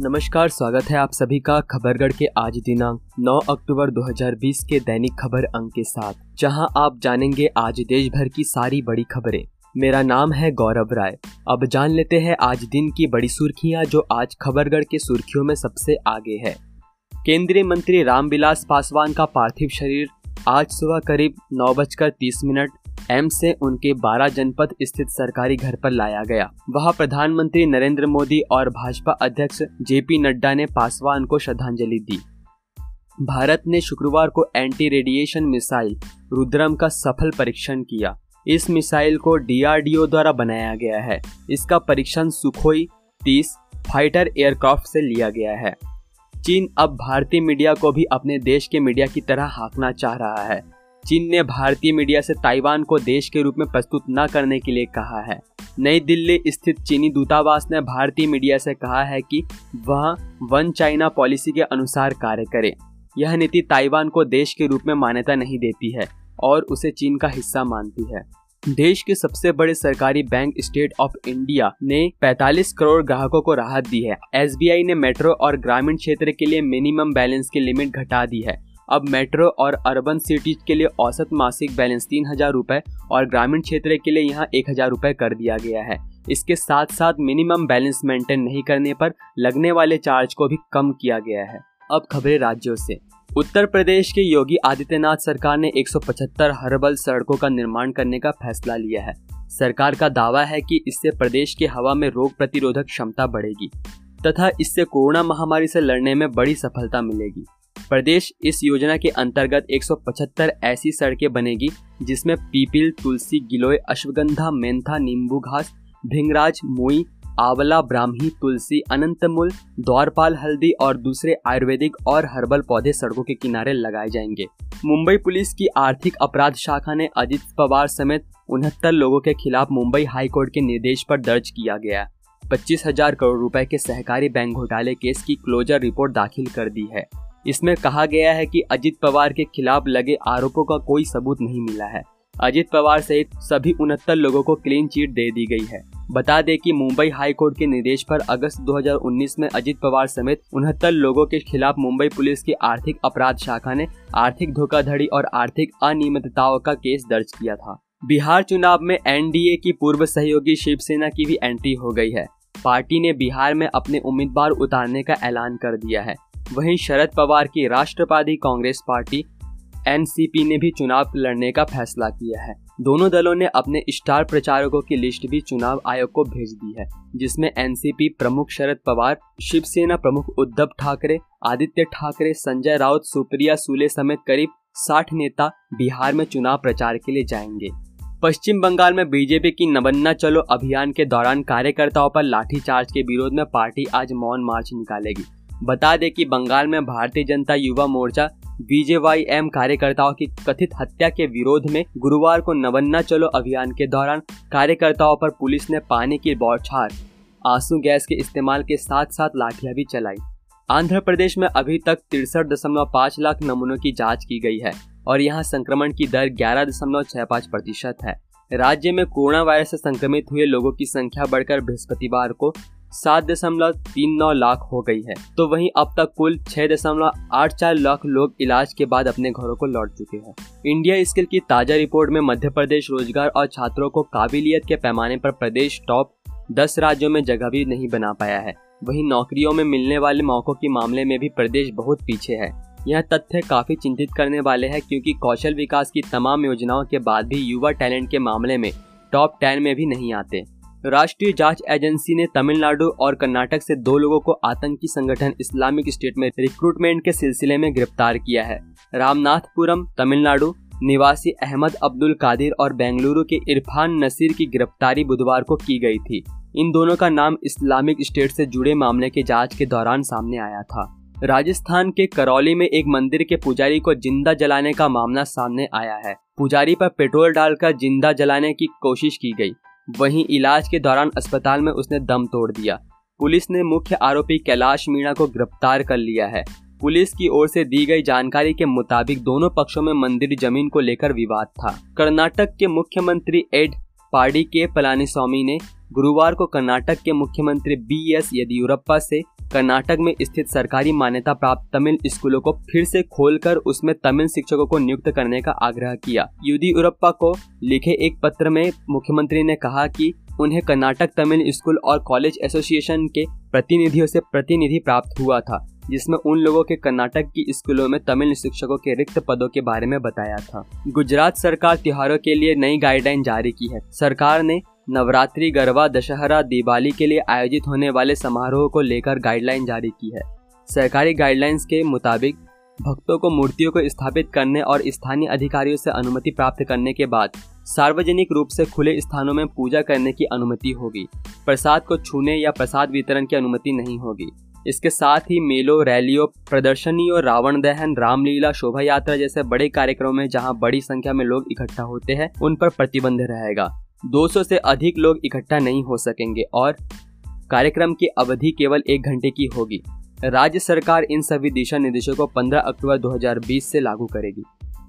नमस्कार, स्वागत है आप सभी का खबरगढ़ के आज दिनांक 9 अक्टूबर 2020 के दैनिक खबर अंक के साथ, जहाँ आप जानेंगे आज देश भर की सारी बड़ी खबरें। मेरा नाम है गौरव राय। अब जान लेते हैं आज दिन की बड़ी सुर्खियाँ जो आज खबरगढ़ के सुर्खियों में सबसे आगे है। केंद्रीय मंत्री रामविलास पासवान का पार्थिव शरीर आज सुबह करीब नौ बजकर तीस मिनट एम्स से उनके 12 जनपद स्थित सरकारी घर पर लाया गया। वहाँ प्रधानमंत्री नरेंद्र मोदी और भाजपा अध्यक्ष जेपी नड्डा ने पासवान को श्रद्धांजलि दी। भारत ने शुक्रवार को एंटी रेडिएशन मिसाइल रुद्रम का सफल परीक्षण किया। इस मिसाइल को डीआरडीओ द्वारा बनाया गया है। इसका परीक्षण सुखोई 30 फाइटर एयरक्राफ्ट से लिया गया है। चीन अब भारतीय मीडिया को भी अपने देश के मीडिया की तरह हाँकना चाह रहा है। चीन ने भारतीय मीडिया से ताइवान को देश के रूप में प्रस्तुत न करने के लिए कहा है। नई दिल्ली स्थित चीनी दूतावास ने भारतीय मीडिया से कहा है कि वह वन चाइना पॉलिसी के अनुसार कार्य करे। यह नीति ताइवान को देश के रूप में मान्यता नहीं देती है और उसे चीन का हिस्सा मानती है। देश के सबसे बड़े सरकारी बैंक स्टेट ऑफ़ इंडिया ने 45 करोड़ ग्राहकों को राहत दी है। एसबीआई ने मेट्रो और ग्रामीण क्षेत्र के लिए मिनिमम बैलेंस की लिमिट घटा दी है। अब मेट्रो और अर्बन सिटीज़ के लिए औसत मासिक बैलेंस तीन हज़ार रूपए और ग्रामीण क्षेत्र के लिए यहाँ एक हज़ार रूपए कर दिया गया है। इसके साथ साथ मिनिमम बैलेंस मेंटेन नहीं करने पर लगने वाले चार्ज को भी कम किया गया है। अब खबरें राज्यों से। उत्तर प्रदेश के योगी आदित्यनाथ सरकार ने 175 हर्बल सड़कों का निर्माण करने का फैसला लिया है। सरकार का दावा है कि इससे प्रदेश की हवा में रोग प्रतिरोधक क्षमता बढ़ेगी तथा इससे कोरोना महामारी से लड़ने में बड़ी सफलता मिलेगी। प्रदेश इस योजना के अंतर्गत 175 ऐसी सड़कें बनेगी, जिसमें पीपिल, तुलसी, गिलोय, अश्वगंधा, मेंथा, नींबू घास, भिंगराज, मुई, आंवला, ब्राह्मी, तुलसी, अनंतमूल, द्वारपाल, हल्दी और दूसरे आयुर्वेदिक और हर्बल पौधे सड़कों के किनारे लगाए जाएँगे। मुंबई पुलिस की आर्थिक अपराध शाखा ने अजित पवार समेत उनहत्तर लोगों के खिलाफ मुंबई हाई कोर्ट के निर्देश पर दर्ज किया गया। पच्चीस हज़ार करोड़ रुपए के सहकारी बैंक घोटाले केस की क्लोजर रिपोर्ट दाखिल कर दी है। इसमें कहा गया है कि अजित पवार के खिलाफ लगे आरोपों का कोई सबूत नहीं मिला है। अजित पवार सहित सभी उनहत्तर लोगों को क्लीन चिट दे दी गई है। बता दें कि मुंबई हाई कोर्ट के निर्देश पर अगस्त 2019 में अजित पवार समेत उनहत्तर लोगों के खिलाफ मुंबई पुलिस की आर्थिक अपराध शाखा ने आर्थिक धोखाधड़ी और आर्थिक अनियमितताओं का केस दर्ज किया था। बिहार चुनाव में एनडीए की पूर्व सहयोगी शिवसेना की भी एंट्री हो गई है। पार्टी ने बिहार में अपने उम्मीदवार उतारने का ऐलान कर दिया है। वहीं शरद पवार की राष्ट्रवादी कांग्रेस पार्टी, एनसीपी ने भी चुनाव लड़ने का फैसला किया है। दोनों दलों ने अपने स्टार प्रचारकों की लिस्ट भी चुनाव आयोग को भेज दी है, जिसमें एनसीपी प्रमुख शरद पवार, शिवसेना प्रमुख उद्धव ठाकरे, आदित्य ठाकरे, संजय राउत, सुप्रिया सूले समेत करीब 60 नेता बिहार में चुनाव प्रचार के लिए जाएँगे। पश्चिम बंगाल में बीजेपी की नवन्ना चलो अभियान के दौरान कार्यकर्ताओं पर लाठीचार्ज के विरोध में पार्टी आज मौन मार्च निकालेगी। बता दें कि बंगाल में भारतीय जनता युवा मोर्चा बीजेवाईएम कार्यकर्ताओं की कथित हत्या के विरोध में गुरुवार को नवन्ना चलो अभियान के दौरान कार्यकर्ताओं पर पुलिस ने पानी की बौछार, आँसू गैस के इस्तेमाल के साथ साथ लाठियाँ भी चलाई। आंध्र प्रदेश में अभी तक तिरसठ दशमलव पाँच लाख नमूनों की जाँच की गई है और यहाँ संक्रमण की दर ग्यारह दशमलव छह पाँच प्रतिशत है। राज्य में कोरोना वायरस से संक्रमित हुए लोगों की संख्या बढ़कर बृहस्पतिवार को सात दशमलव तीन नौ लाख हो गई है। तो वहीं अब तक कुल छह दशमलव आठ चार लाख लोग इलाज के बाद अपने घरों को लौट चुके हैं। इंडिया स्किल की ताज़ा रिपोर्ट में मध्य प्रदेश रोज़गार और छात्रों को काबिलियत के पैमाने पर प्रदेश टॉप दस राज्यों में जगह भी नहीं बना पाया है। वहीं नौकरियों में मिलने वाले मौकों के मामले में भी प्रदेश बहुत पीछे है। यह तथ्य काफ़ी चिंतित करने वाले है क्योंकि कौशल विकास की तमाम योजनाओं के बाद भी युवा टैलेंट के मामले में टॉप टेन में भी नहीं आते। राष्ट्रीय जाँच एजेंसी ने तमिलनाडु और कर्नाटक से दो लोगों को आतंकी संगठन इस्लामिक स्टेट में रिक्रूटमेंट के सिलसिले में गिरफ़्तार किया है। रामनाथपुरम, तमिलनाडु, निवासी अहमद अब्दुल कादिर और बेंगलुरु के इरफान नसीर की गिरफ्तारी बुधवार को की गई थी। इन दोनों का नाम इस्लामिक स्टेट से जुड़े मामले के जाँच के दौरान सामने आया था। राजस्थान के करौली में एक मंदिर के पुजारी को ज़िंदा जलाने का मामला सामने आया है। पुजारी पर पेट्रोल डालकर ज़िंदा जलाने की कोशिश की गई। वहीं इलाज के दौरान अस्पताल में उसने दम तोड़ दिया। पुलिस ने मुख्य आरोपी कैलाश मीणा को गिरफ़्तार कर लिया है। पुलिस की ओर से दी गई जानकारी के मुताबिक दोनों पक्षों में मंदिर ज़मीन को लेकर विवाद था। कर्नाटक के मुख्यमंत्री एड पार्डी के पलानी स्वामी ने गुरुवार को कर्नाटक के मुख्यमंत्री बी एस येदियुरप्पा से कर्नाटक में स्थित सरकारी मान्यता प्राप्त तमिल स्कूलों को फिर से खोलकर उसमें तमिल शिक्षकों को नियुक्त करने का आग्रह किया। युदियुरप्पा को लिखे एक पत्र में मुख्यमंत्री ने कहा कि उन्हें कर्नाटक तमिल स्कूल और कॉलेज एसोसिएशन के प्रतिनिधियों से प्रतिनिधि प्राप्त हुआ था, जिसमें उन लोगों के कर्नाटक की स्कूलों में तमिल शिक्षकों के रिक्त पदों के बारे में बताया था। गुजरात सरकार त्योहारों के लिए नई गाइडलाइन जारी की है। सरकार ने नवरात्रि, गरबा, दशहरा दिवाली के लिए आयोजित होने वाले समारोह को लेकर गाइडलाइन जारी की है। सरकारी गाइडलाइंस के मुताबिक, भक्तों को मूर्तियों को स्थापित करने और स्थानीय अधिकारियों से अनुमति प्राप्त करने के बाद सार्वजनिक रूप से खुले स्थानों में पूजा करने की अनुमति होगी। प्रसाद को छूने या प्रसाद वितरण की अनुमति नहीं होगी। इसके साथ ही मेलों, रैलियों, प्रदर्शनियों, रावण दहन, रामलीला शोभा यात्रा जैसे बड़े कार्यक्रमों में जहाँ बड़ी संख्या में लोग इकट्ठा होते हैं, उन पर प्रतिबंध रहेगा। 200 से अधिक लोग इकट्ठा नहीं हो सकेंगे और कार्यक्रम की अवधि केवल एक घंटे की होगी। राज्य सरकार इन सभी दिशा निर्देशों को 15 अक्टूबर 2020 से लागू करेगी।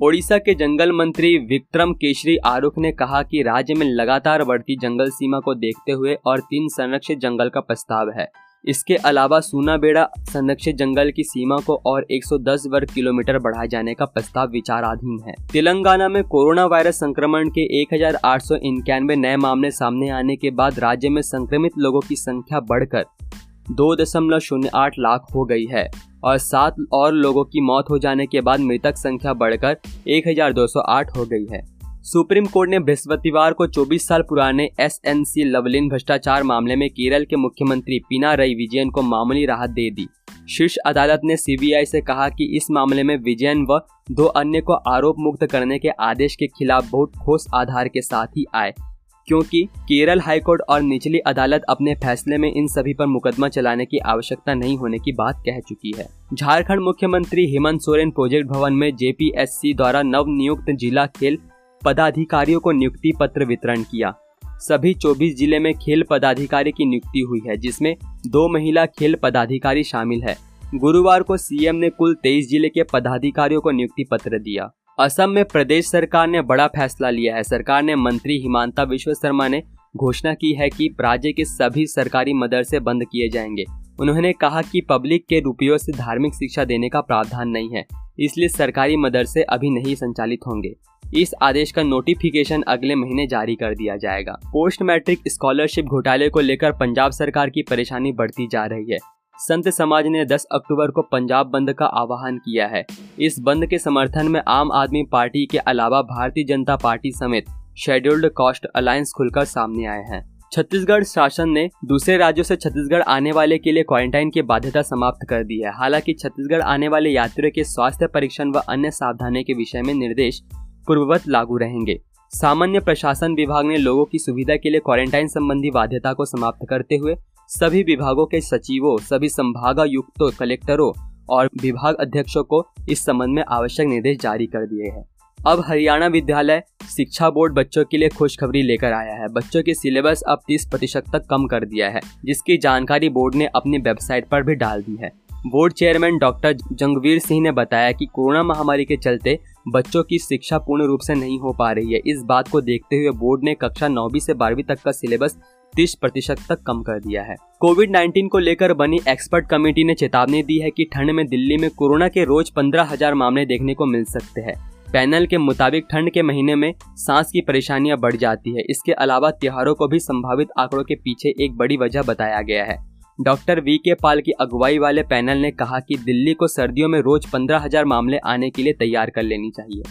ओडिशा के जंगल मंत्री विक्रम केशरी आरुख ने कहा कि राज्य में लगातार बढ़ती जंगल सीमा को देखते हुए और तीन संरक्षित जंगल का प्रस्ताव है। इसके अलावा सूनाबेड़ा संरक्षित जंगल की सीमा को और 110 वर्ग किलोमीटर बढ़ाए जाने का प्रस्ताव विचाराधीन है। तेलंगाना में कोरोना वायरस संक्रमण के एक नए मामले सामने आने के बाद राज्य में संक्रमित लोगों की संख्या बढ़कर दो दशमलव शून्य आठ लाख हो गई है और सात और लोगों की मौत हो जाने के बाद मृतक संख्या बढ़कर 1208 हो गई है। सुप्रीम कोर्ट ने बृहस्पतिवार को 24 साल पुराने एस एन सी लवलिन भ्रष्टाचार मामले में केरल के मुख्यमंत्री पिना रई विजयन को मामूली राहत दे दी। शीर्ष अदालत ने सीबीआई से कहा कि इस मामले में विजयन व दो अन्य को आरोप मुक्त करने के आदेश के खिलाफ बहुत ठोस आधार के साथ ही आए, क्योंकि केरल हाईकोर्ट और निचली अदालत अपने फैसले में इन सभी पर मुकदमा चलाने की आवश्यकता नहीं होने की बात कह चुकी है। झारखंड मुख्यमंत्री हेमंत सोरेन प्रोजेक्ट भवन में जेपीएससी द्वारा नव नियुक्त जिला खेल पदाधिकारियों को नियुक्ति पत्र वितरण किया। सभी 24 ज़िले में खेल पदाधिकारी की नियुक्ति हुई है, जिसमें दो महिला खेल पदाधिकारी शामिल है। गुरुवार को सीएम ने कुल 23 ज़िले के पदाधिकारियों को नियुक्ति पत्र दिया। असम में प्रदेश सरकार ने बड़ा फैसला लिया है। सरकार ने मंत्री हिमांता विश्व शर्मा ने घोषणा की है कि राज्य के सभी सरकारी मदरसे बंद किए जाएँगे। उन्होंने कहा कि पब्लिक के रुपयों से धार्मिक शिक्षा देने का प्रावधान नहीं है, इसलिए सरकारी मदरसे अभी नहीं संचालित होंगे। इस आदेश का नोटिफिकेशन अगले महीने जारी कर दिया जाएगा। पोस्ट मैट्रिक स्कॉलरशिप घोटाले को लेकर पंजाब सरकार की परेशानी बढ़ती जा रही है। संत समाज ने 10 अक्टूबर को पंजाब बंद का आह्वान किया है। इस बंद के समर्थन में आम आदमी पार्टी के अलावा भारतीय जनता पार्टी समेत शेड्यूल्ड कास्ट अलायंस खुलकर सामने आए हैं। छत्तीसगढ़ शासन ने दूसरे राज्यों से छत्तीसगढ़ आने वाले के लिए क्वारंटाइन की बाध्यता समाप्त कर दी है। हालाँकि छत्तीसगढ़ आने वाले यात्रियों के स्वास्थ्य परीक्षण व अन्य सावधानी के विषय में निर्देश पूर्ववत लागू रहेंगे। सामान्य प्रशासन विभाग ने लोगों की सुविधा के लिए क्वारंटाइन संबंधी बाध्यता को समाप्त करते हुए सभी विभागों के सचिवों, सभी संभागायुक्तों, कलेक्टरों और विभाग अध्यक्षों को इस संबंध में आवश्यक निर्देश जारी कर दिए हैं। अब हरियाणा विद्यालय शिक्षा बोर्ड बच्चों के लिए खुशखबरी लेकर आया है। बच्चों के सिलेबस अब 30 प्रतिशत तक कम कर दिया है, जिसकी जानकारी बोर्ड ने अपनी वेबसाइट पर भी डाल दी है। Board chairman doctor Jangvir Singh ने बताया कि कोरोना महामारी के चलते बच्चों की शिक्षा पूर्ण रूप से नहीं हो पा रही है। इस बात को देखते हुए बोर्ड ने कक्षा नौवीं से बारहवीं तक का सिलेबस तीस प्रतिशत तक कम कर दिया है। कोविड 19 को लेकर बनी एक्सपर्ट कमेटी ने चेतावनी दी है कि ठंड में दिल्ली में कोरोना के रोज पंद्रह हज़ार मामले देखने को मिल सकते हैं। पैनल के मुताबिक ठंड के महीने में सांस की परेशानियाँ बढ़ जाती है। इसके अलावा त्योहारों को भी संभावित आंकड़ों के पीछे एक बड़ी वजह बताया गया है। डॉक्टर वी के पाल की अगुवाई वाले पैनल ने कहा कि दिल्ली को सर्दियों में रोज पंद्रह हज़ार मामले आने के लिए तैयार कर लेनी चाहिए।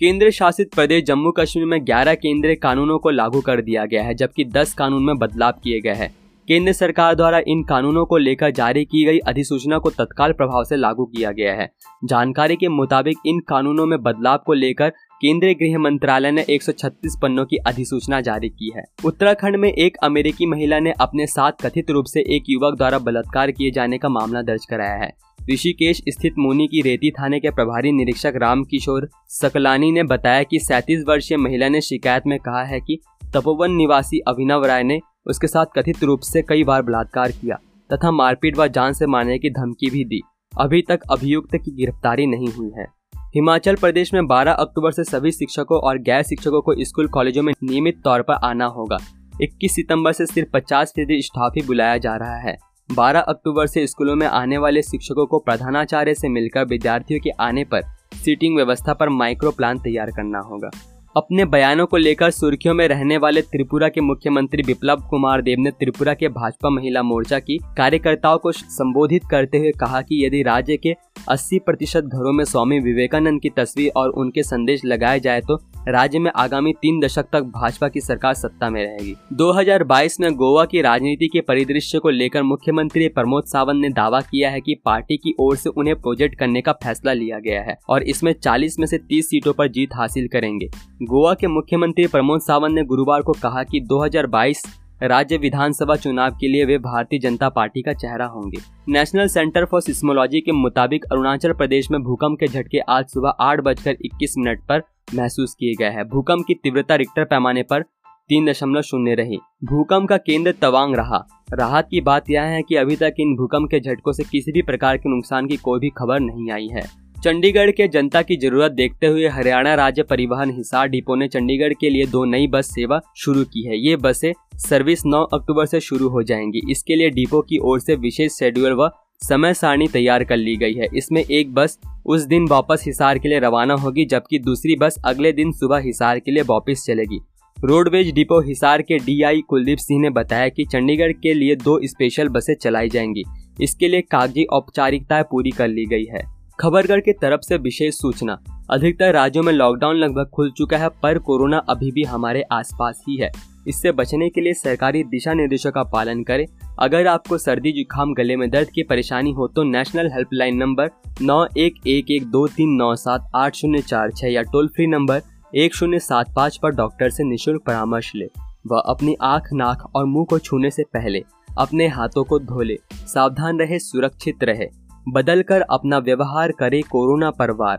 केंद्र शासित प्रदेश जम्मू कश्मीर में 11 केंद्रीय कानूनों को लागू कर दिया गया है, जबकि 10 कानून में बदलाव किए गए हैं। केंद्र सरकार द्वारा इन कानूनों को लेकर जारी की गई अधिसूचना को तत्काल प्रभाव से लागू किया गया है। जानकारी के मुताबिक इन कानूनों में बदलाव को लेकर केंद्रीय गृह मंत्रालय ने 136 पन्नों की अधिसूचना जारी की है। उत्तराखंड में एक अमेरिकी महिला ने अपने साथ कथित रूप से एक युवक द्वारा बलात्कार किए जाने का मामला दर्ज कराया है। ऋषिकेश स्थित मोनी की रेती थाने के प्रभारी निरीक्षक राम किशोर सकलानी ने बताया कि सैतीस वर्षीय महिला ने शिकायत में कहा है कि तपोवन निवासी अभिनव राय ने उसके साथ कथित रूप से कई बार बलात्कार किया, तथा मारपीट व जान से मारने की धमकी भी दी। अभी तक अभियुक्त की गिरफ्तारी नहीं हुई है। हिमाचल प्रदेश में 12 अक्टूबर से सभी शिक्षकों और गैर शिक्षकों को स्कूल कॉलेजों में नियमित तौर पर आना होगा। 21 सितंबर से सिर्फ़ 50 फ़ीसदी स्टाफ ही बुलाया जा रहा है। 12 अक्टूबर से स्कूलों में आने वाले शिक्षकों को प्रधानाचार्य से मिलकर विद्यार्थियों के आने पर सीटिंग व्यवस्था पर माइक्रो प्लान तैयार करना होगा। अपने बयानों को लेकर सुर्खियों में रहने वाले त्रिपुरा के मुख्यमंत्री विप्लव कुमार देव ने त्रिपुरा के भाजपा महिला मोर्चा की कार्यकर्ताओं को संबोधित करते हुए कहा कि यदि राज्य के 80 प्रतिशत घरों में स्वामी विवेकानंद की तस्वीर और उनके संदेश लगाए जाए तो राज्य में आगामी तीन दशक तक भाजपा की सरकार सत्ता में रहेगी। 2022 में गोवा की राजनीति के परिदृश्य को लेकर मुख्यमंत्री प्रमोद सावंत ने दावा किया है कि पार्टी की ओर से उन्हें प्रोजेक्ट करने का फैसला लिया गया है और इसमें 40 में से 30 सीटों पर जीत हासिल करेंगे। गोवा के मुख्यमंत्री प्रमोद सावंत ने गुरुवार को कहा कि 2022 राज्य विधानसभा चुनाव के लिए वे भारतीय जनता पार्टी का चेहरा होंगे। नेशनल सेंटर फॉर सिस्मोलॉजी के मुताबिक अरुणाचल प्रदेश में भूकंप के झटके आज सुबह आठ बजकर इक्कीस मिनट पर महसूस किए गए हैं। भूकंप की तीव्रता रिक्टर पैमाने पर तीन दशमलव शून्य रही। भूकंप का केंद्र तवांग रहा। राहत की बात यह है कि अभी तक इन भूकंप के झटकों से किसी भी प्रकार के नुकसान की कोई भी खबर नहीं आई है। चंडीगढ़ के जनता की ज़रूरत देखते हुए हरियाणा राज्य परिवहन हिसार डिपो ने चंडीगढ़ के लिए दो नई बस सेवा शुरू की है। ये बसें सर्विस 9 अक्टूबर से शुरू हो जाएँगी। इसके लिए डिपो की ओर से विशेष शेड्यूल व समय सारणी तैयार कर ली गई है। इसमें एक बस उस दिन वापस हिसार के लिए रवाना होगी, जबकि दूसरी बस अगले दिन सुबह हिसार के लिए वापस चलेगी। रोडवेज़ डिपो हिसार के डीआई कुलदीप सिंह ने बताया कि चंडीगढ़ के लिए दो स्पेशल बसें चलाई जाएँगी। इसके लिए कागज़ी औपचारिकताएँ पूरी कर ली गई है। खबरगढ़ की तरफ़ से विशेष सूचना। अधिकतर राज्यों में लॉकडाउन लगभग खुल चुका है, पर कोरोना अभी भी हमारे आसपास ही है। इससे बचने के लिए सरकारी दिशा निर्देशों का पालन करें। अगर आपको सर्दी, जुकाम, गले में दर्द की परेशानी हो तो नेशनल हेल्पलाइन नंबर नौ एक एक एक दो तीन नौ सात आठ शून्य चार छः या टोल फ्री नंबर एक शून्य सात पाँच पर डॉक्टर से निशुल्क परामर्श ले। वह अपनी आँख, नाक और मुँह को छूने से पहले अपने हाथों को धो ले। सावधान रहे, सुरक्षित रहे। बदल कर अपना व्यवहार करे कोरोना परवार।